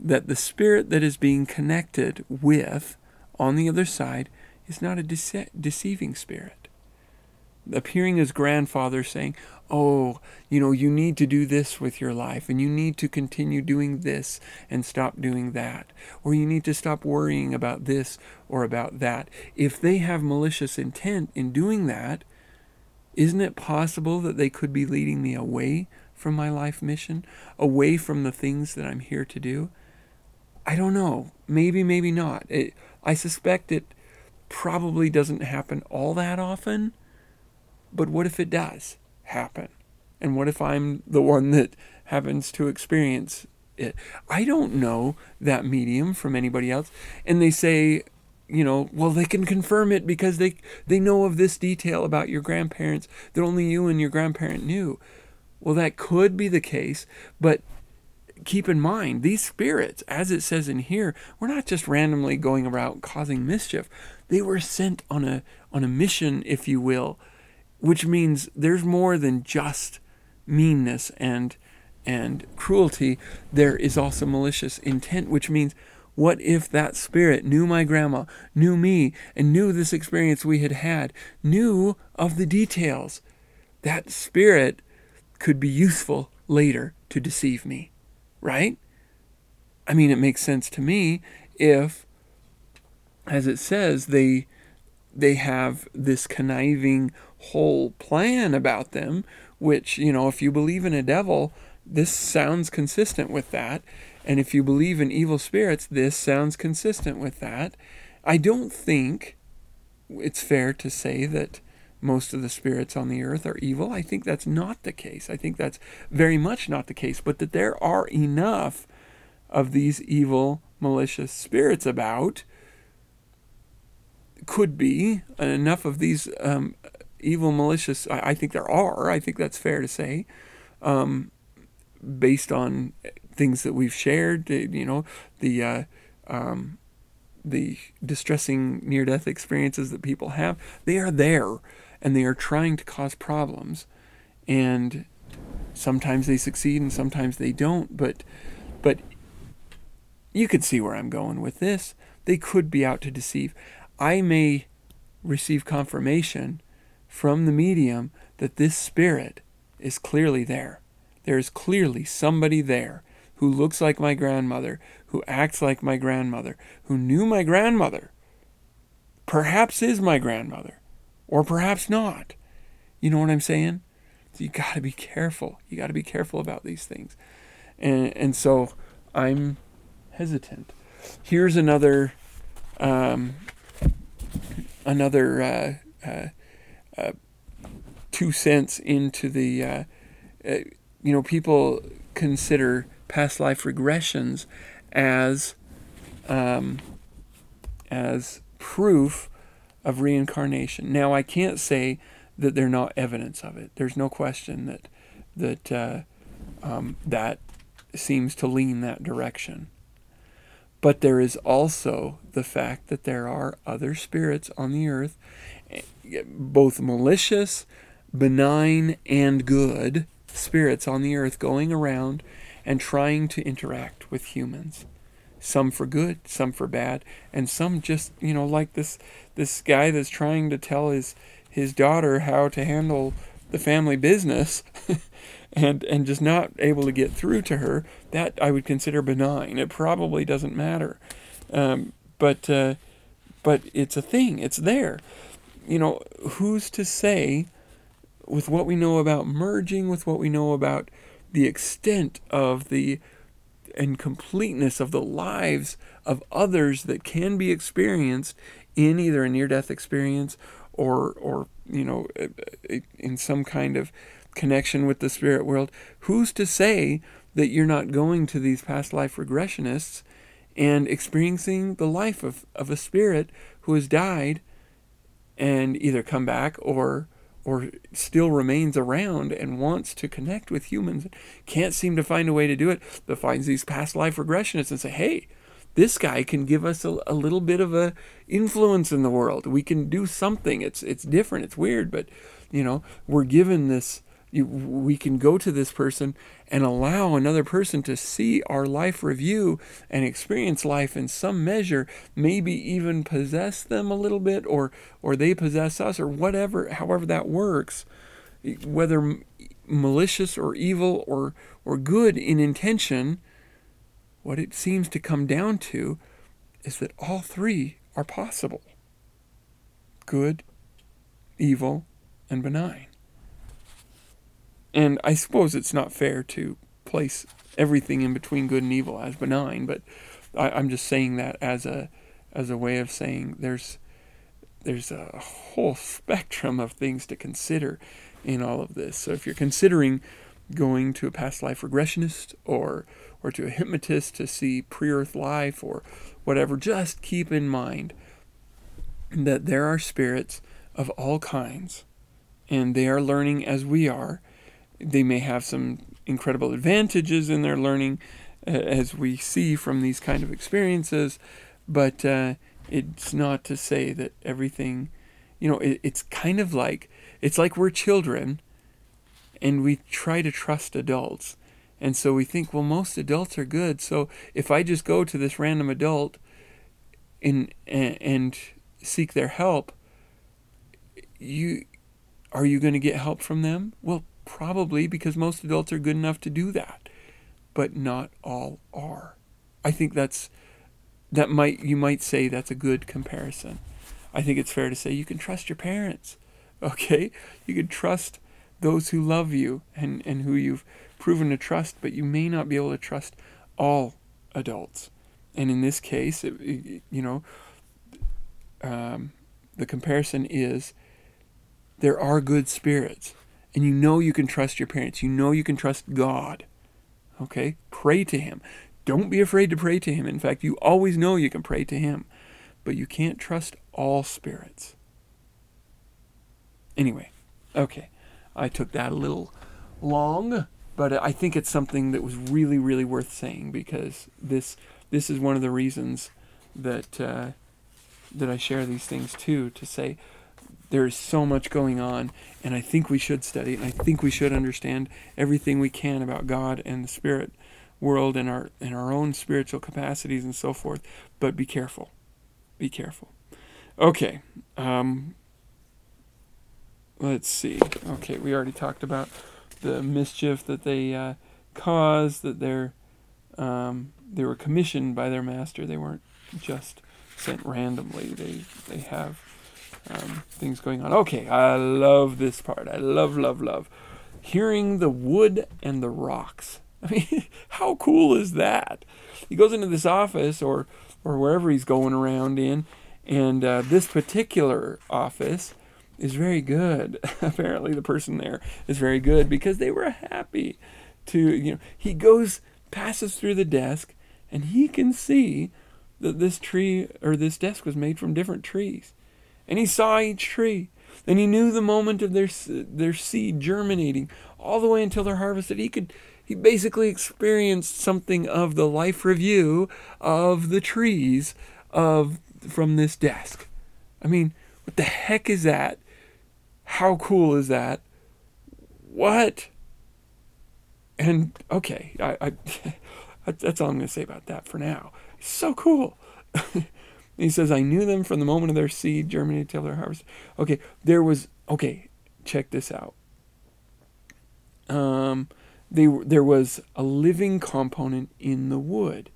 that the spirit that is being connected with on the other side is not a dece- deceiving spirit? appearing as grandfather saying, Oh, you know, you need to do this with your life, and you need to continue doing this and stop doing that, or you need to stop worrying about this or about that. If they have malicious intent in doing that, isn't it possible that they could be leading me away from my life mission, away from the things that I'm here to do? I don't know. Maybe, maybe not. It, I suspect it probably doesn't happen all that often. But what if it does happen? And what if I'm the one that happens to experience it? I don't know that medium from anybody else. And they say, you know, well, they can confirm it because they they know of this detail about your grandparents that only you and your grandparent knew. Well, that could be the case, but keep in mind these spirits, as it says in here, were not just randomly going around causing mischief. They were sent on a on a mission, if you will, which means there's more than just meanness and and cruelty. There is also malicious intent, which means what if that spirit knew my grandma, knew me, and knew this experience we had had, knew of the details? That spirit could be useful later to deceive me, right? I mean, it makes sense to me if, as it says, they they have this conniving whole plan about them, which, you know, if you believe in a devil, this sounds consistent with that. And if you believe in evil spirits, this sounds consistent with that. I don't think it's fair to say that most of the spirits on the earth are evil. I think that's not the case. I think that's very much not the case, but that there are enough of these evil, malicious spirits about could be enough of these um, evil, malicious. I, I, think there are. I think that's fair to say, um, based on things that we've shared, you know, the uh, um, the distressing near-death experiences that people have, they are there, and they are trying to cause problems, and sometimes they succeed and sometimes they don't. But but you could see where I'm going with this. They could be out to deceive. I may receive confirmation from the medium that this spirit is clearly there. There is clearly somebody there who looks like my grandmother, who acts like my grandmother, who knew my grandmother, perhaps is my grandmother, or perhaps not. You know what I'm saying? So you got to be careful. You got to be careful about these things. And, and so I'm hesitant. Here's another um, another uh, uh, uh, two cents into the uh, uh, you know people consider past life regressions as um, as proof of reincarnation. Now, I can't say that they're not evidence of it. There's no question that that uh, um, that seems to lean that direction. But there is also the fact that there are other spirits on the earth, eh, both malicious, benign, and good spirits on the earth going around and trying to interact with humans. Some for good, some for bad, and some just, you know, like this this guy that's trying to tell his his daughter how to handle the family business and and just not able to get through to her, that I would consider benign. It probably doesn't matter, um, but uh, but it's a thing. It's there. You know, who's to say, with what we know about merging, with what we know about the extent of the and completeness of the lives of others that can be experienced in either a near death experience or or you know in some kind of connection with the spirit world. Who's to say that you're not going to these past life regressionists and experiencing the life of, of a spirit who has died and either come back or or still remains around and wants to connect with humans, can't seem to find a way to do it, but finds these past life regressionists and say, hey, this guy can give us a, a little bit of a influence in the world. We can do something. It's it's different. It's weird, but you know we're given this you, we can go to this person and allow another person to see our life review and experience life in some measure maybe even possess them a little bit or or they possess us or whatever however that works whether malicious or evil or or good in intention what it seems to come down to is that all three are possible good evil and benign and I suppose it's not fair to place everything in between good and evil as benign, but I, I'm just saying that as a as a way of saying there's there's a whole spectrum of things to consider in all of this. So if you're considering going to a past life regressionist or or to a hypnotist to see pre-earth life or whatever, just keep in mind that there are spirits of all kinds and they are learning as we are. They may have some incredible advantages in their learning uh, as we see from these kind of experiences, but uh, it's not to say that everything, you know, it, it's kind of like it's like we're children and we try to trust adults. And so we think, well, most adults are good. So if I just go to this random adult and and seek their help, you are you going to get help from them? Well, probably because most adults are good enough to do that, but not all are. I think that's that might you might say that's a good comparison. I think it's fair to say you can trust your parents. Okay? You can trust those who love you and, and who you've proven to trust, but you may not be able to trust all adults. And in this case, it, it, you know, um, the comparison is there are good spirits. And you know you can trust your parents. You know you can trust God. Okay? Pray to Him. Don't be afraid to pray to Him. In fact, you always know you can pray to Him. But you can't trust all spirits. Anyway, okay. I took that a little long, but I think it's something that was really, really worth saying because this this is one of the reasons that uh, that I share these things too to say there is so much going on, and I think we should study and I think we should understand everything we can about God and the spirit world and our and our own spiritual capacities and so forth. But be careful. Be careful. Okay. Um, let's see. Okay, we already talked about the mischief that they uh, caused. That they're um, they were commissioned by their master. They weren't just sent randomly. They they have um, things going on. Okay, I love this part. I love love love hearing the wood and the rocks. I mean, how cool is that? He goes into this office or or wherever he's going around in, and uh, this particular office is very good. Apparently, the person there is very good because they were happy to you know. He goes passes through the desk, and he can see that this tree or this desk was made from different trees, and he saw each tree. And he knew the moment of their their seed germinating all the way until they're harvested. He could he basically experienced something of the life review of the trees of from this desk. I mean, what the heck is that? How cool is that? What? And okay, I, I that's all I'm going to say about that for now. So cool. he says, I knew them from the moment of their seed germinated till their harvest. Okay, there was, okay, check this out. Um, they, there was a living component in the wood.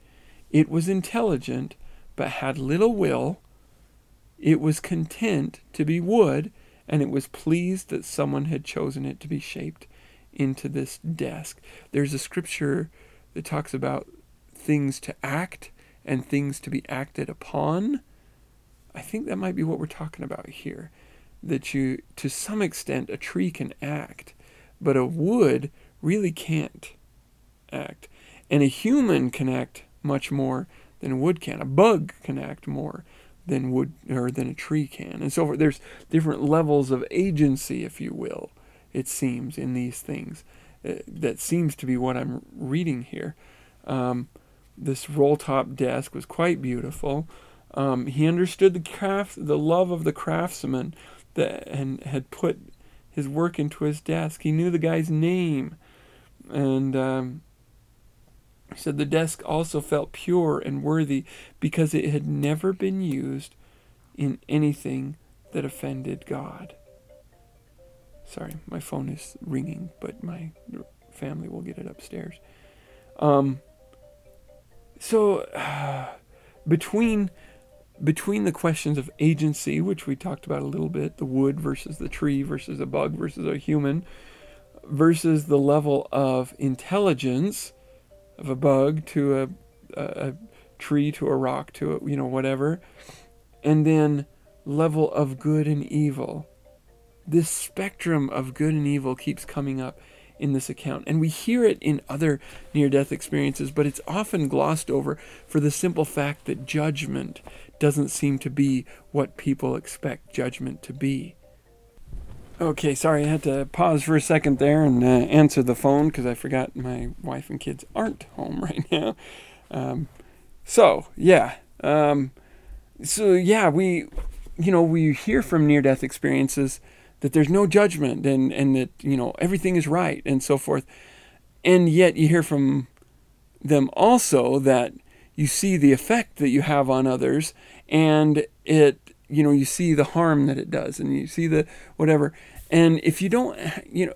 It was intelligent, but had little will. It was content to be wood, and it was pleased that someone had chosen it to be shaped into this desk. There's a scripture that talks about things to act and things to be acted upon. I think that might be what we're talking about here. That you, to some extent, a tree can act, but a wood really can't act. And a human can act much more than a wood can. A bug can act more than wood or than a tree can. And so forth. There's different levels of agency, if you will, it seems, in these things. Uh, that seems to be what I'm reading here. Um, this roll top desk was quite beautiful. Um, he understood the craft, the love of the craftsman, that and had put his work into his desk. He knew the guy's name. And um, he said the desk also felt pure and worthy because it had never been used in anything that offended God. Sorry, my phone is ringing, but my family will get it upstairs. Um, so uh, between between the questions of agency, which we talked about a little bit, the wood versus the tree versus a bug versus a human, versus the level of intelligence of a bug to a, a, a tree to a rock to a, you know whatever and then level of good and evil. This spectrum of good and evil keeps coming up in this account. And we hear it in other near death experiences, but it's often glossed over for the simple fact that judgment doesn't seem to be what people expect judgment to be. Okay, sorry, I had to pause for a second there and uh, answer the phone because I forgot my wife and kids aren't home right now. Um, so, yeah. Um, so, yeah, we, you know, we hear from near death experiences that there's no judgment and, and that, you know, everything is right and so forth. And yet you hear from them also that you see the effect that you have on others and it, you know, you see the harm that it does and you see the whatever. And if you don't, you know,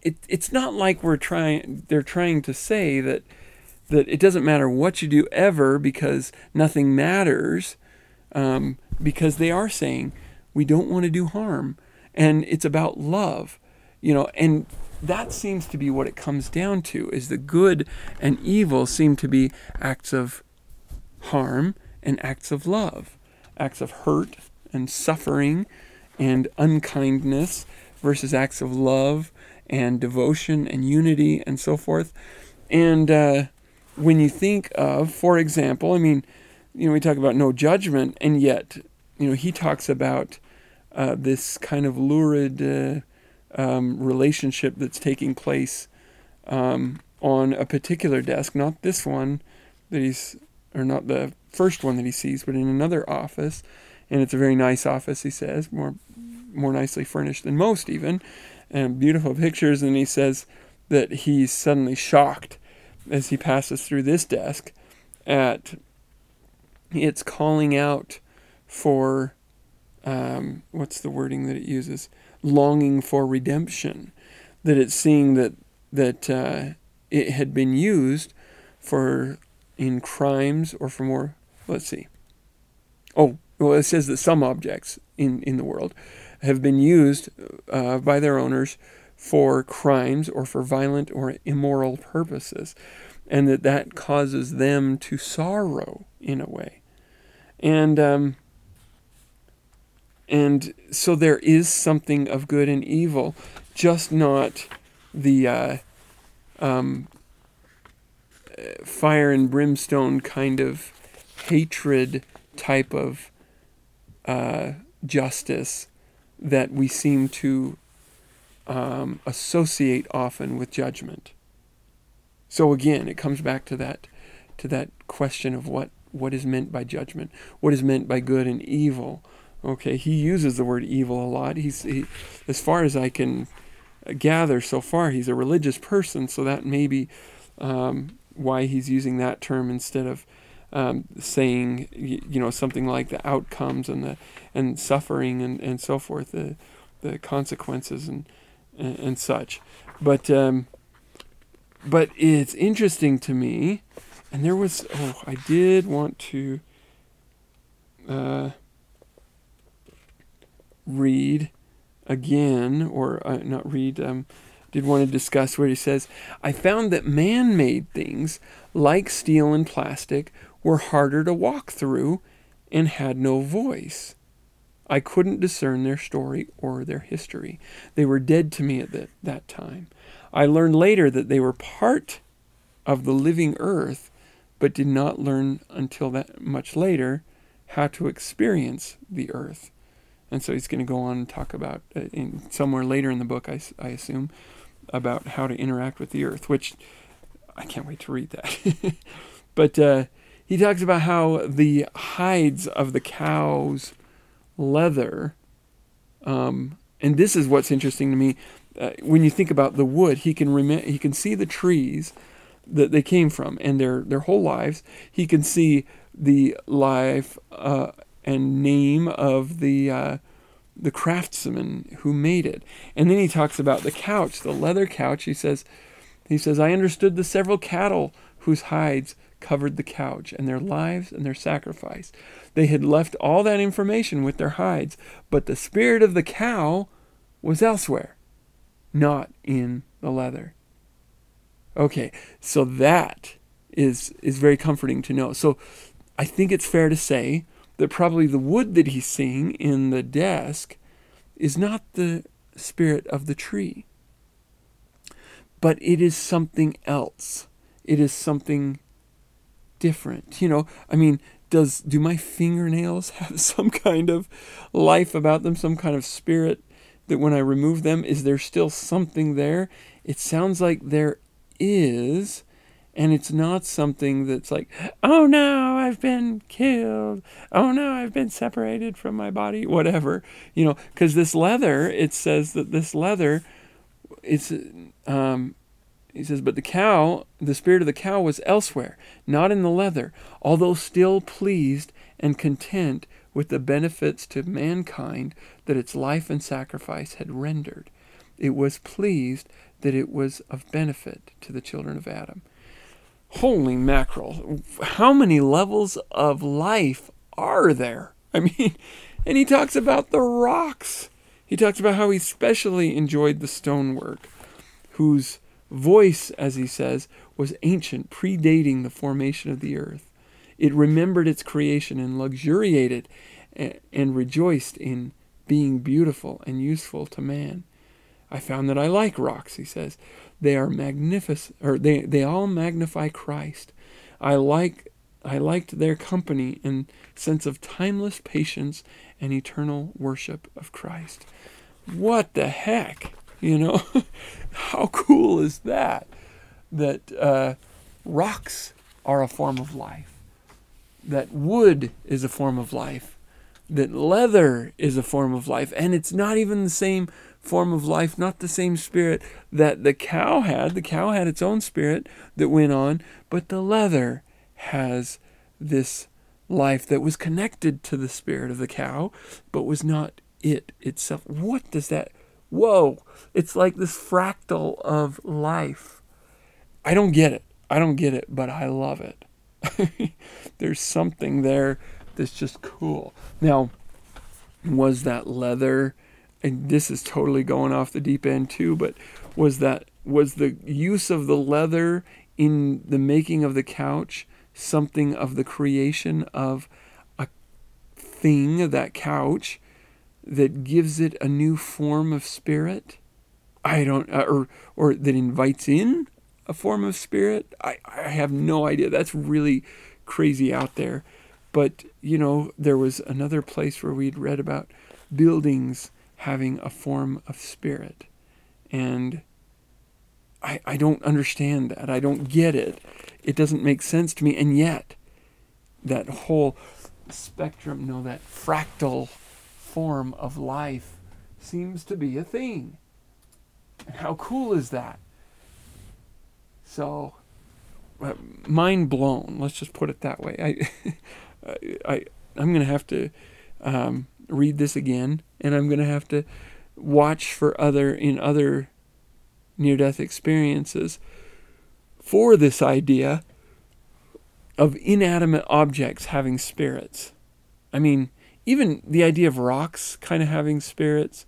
it, it's not like we're trying, they're trying to say that, that it doesn't matter what you do ever because nothing matters. Um, because they are saying we don't want to do harm and it's about love you know and that seems to be what it comes down to is the good and evil seem to be acts of harm and acts of love acts of hurt and suffering and unkindness versus acts of love and devotion and unity and so forth. And uh, when you think of for example i mean you know we talk about no judgment and yet you know he talks about uh, this kind of lurid uh, um, relationship that's taking place um, on a particular desk, not this one that he's, or not the first one that he sees, but in another office. And it's a very nice office, he says, more, more nicely furnished than most, even, and beautiful pictures. And he says that he's suddenly shocked as he passes through this desk at it's calling out for um, what's the wording that it uses? Longing for redemption. That it's seeing that that uh, it had been used for in crimes or for more. Let's see. Oh, well, it says that some objects in in the world have been used uh, by their owners for crimes or for violent or immoral purposes, and that that causes them to sorrow in a way. And um, and so there is something of good and evil, just not the uh, um, fire and brimstone kind of hatred type of uh, justice that we seem to um, associate often with judgment. So again, it comes back to that to that question of what what is meant by judgment, what is meant by good and evil Okay, he uses the word evil a lot. He's, he, as far as I can gather so far, he's a religious person, so that may be um, why he's using that term instead of um, saying, you know, something like the outcomes and the and suffering and, and so forth, the the consequences and and, and such. But um, but it's interesting to me, and there was oh, I did want to. Uh, read again, or uh, not read, um, did want to discuss where he says, I found that man made things like steel and plastic were harder to walk through and had no voice. I couldn't discern their story or their history. They were dead to me at that, that time. I learned later that they were part of the living earth, but did not learn until that much later how to experience the earth. And so he's going to go on and talk about, uh, in, somewhere later in the book, I, I assume, about how to interact with the earth, which I can't wait to read that. but uh, he talks about how the hides of the cow's leather, um, and this is what's interesting to me. Uh, when you think about the wood, he can rem- he can see the trees that they came from and their their whole lives. He can see the life uh, and name of the uh, the craftsman who made it. And then he talks about the couch, the leather couch. He says, he says, I understood the several cattle whose hides covered the couch and their lives and their sacrifice. They had left all that information with their hides, but the spirit of the cow was elsewhere. not in the leather. Okay, so that is is very comforting to know. So I think it's fair to say that probably the wood that he's seeing in the desk is not the spirit of the tree, but it is something else. It is something different. You know, I mean, does do my fingernails have some kind of life about them, some kind of spirit that when I remove them, is there still something there? It sounds like there is, and it's not something that's like, oh no, I've been killed. Oh no, I've been separated from my body, whatever. You know, because this leather, it says that this leather, it's, um, he says, but the cow, the spirit of the cow was elsewhere, not in the leather, although still pleased and content with the benefits to mankind that its life and sacrifice had rendered. It was pleased that it was of benefit to the children of Adam. Holy mackerel. How many levels of life are there? I mean, and he talks about the rocks. He talks about how he specially enjoyed the stonework, whose voice, as he says, was ancient, predating the formation of the earth. It remembered its creation and luxuriated and rejoiced in being beautiful and useful to man. I found that I like rocks, he says. They are magnificent, or they, they all magnify Christ. I like I liked their company and sense of timeless patience and eternal worship of Christ. What the heck? You know, how cool is that? That uh, rocks are a form of life, that wood is a form of life, that leather is a form of life, and it's not even the same form of life, not the same spirit that the cow had. The cow had its own spirit that went on, but the leather has this life that was connected to the spirit of the cow, but was not it itself. What does that? Whoa! It's like this fractal of life. I don't get it. I don't get it, but I love it. There's something there that's just cool. Now, was that leather and this is totally going off the deep end too, but was that was the use of the leather in the making of the couch something of the creation of a thing, that couch, that gives it a new form of spirit? I don't, uh, or or that invites in a form of spirit. I I have no idea. That's really crazy out there. But you know, there was another place where we'd read about buildings having a form of spirit. And I, I don't understand that. I don't get it. It doesn't make sense to me. And yet, that whole spectrum, no, that fractal form of life seems to be a thing. And how cool is that? So, uh, mind blown. Let's just put it that way. I, I, I'm going to have to um, read this again, and I'm going to have to watch for other in other near death experiences for this idea of inanimate objects having spirits. I mean, even the idea of rocks kind of having spirits,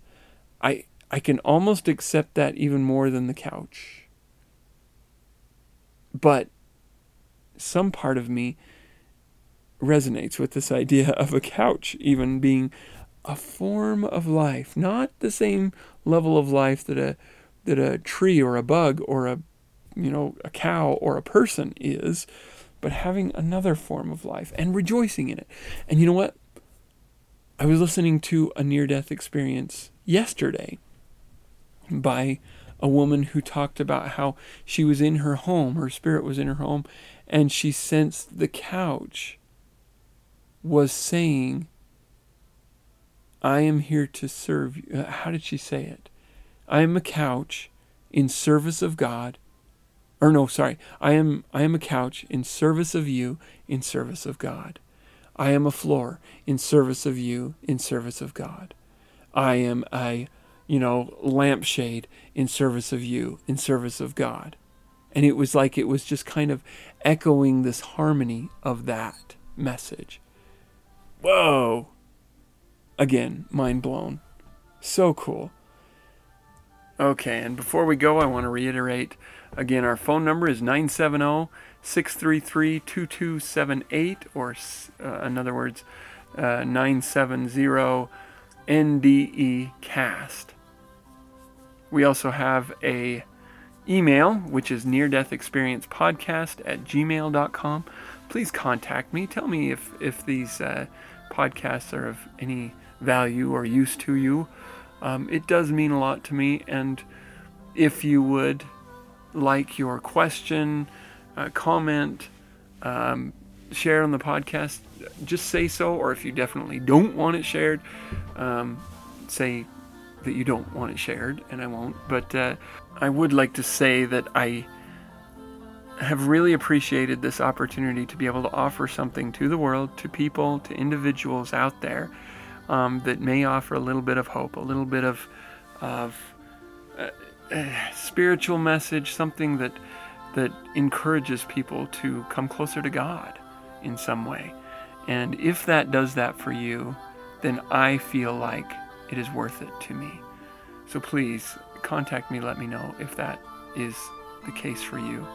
I I can almost accept that even more than the couch. But some part of me resonates with this idea of a couch even being a form of life, not the same level of life that a that a tree or a bug or a you know a cow or a person is, but having another form of life and rejoicing in it. And you know what? I was listening to a near death experience yesterday by a woman who talked about how she was in her home, her spirit was in her home, and she sensed the couch was saying, I am here to serve you. Uh, how did she say it? I am a couch in service of God. Or no, sorry. I am I am a couch in service of you, in service of God. I am a floor in service of you, in service of God. I am a, you know, lampshade in service of you, in service of God. And it was like it was just kind of echoing this harmony of that message. Whoa! Again, mind blown. So cool. Okay, and before we go, I want to reiterate again our phone number is 970 633 2278, or uh, in other words, uh, 970 NDE cast. We also have a email, which is near death experience podcast at gmail.com. Please contact me. Tell me if, if these uh, podcasts are of any value or use to you. Um, it does mean a lot to me, and if you would like your question, uh, comment, um, share on the podcast, just say so. Or if you definitely don't want it shared, um, say that you don't want it shared, and I won't. But uh, I would like to say that I have really appreciated this opportunity to be able to offer something to the world, to people, to individuals out there um, that may offer a little bit of hope, a little bit of, of uh, uh, spiritual message, something that that encourages people to come closer to God in some way. And if that does that for you, then I feel like it is worth it to me. So please contact me, let me know if that is the case for you.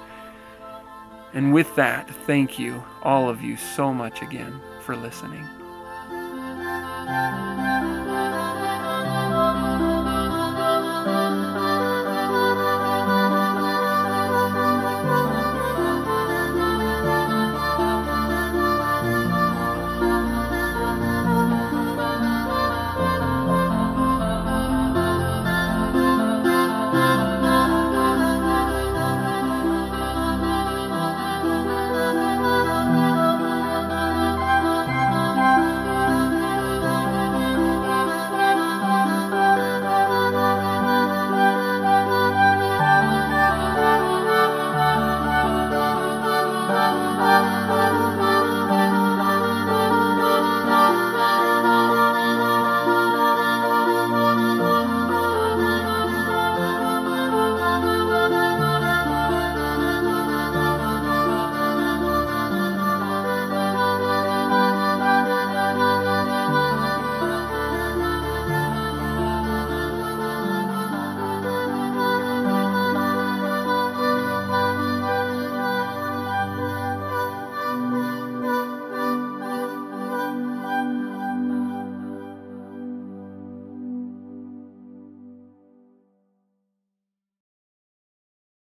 And with that, thank you, all of you, so much again for listening.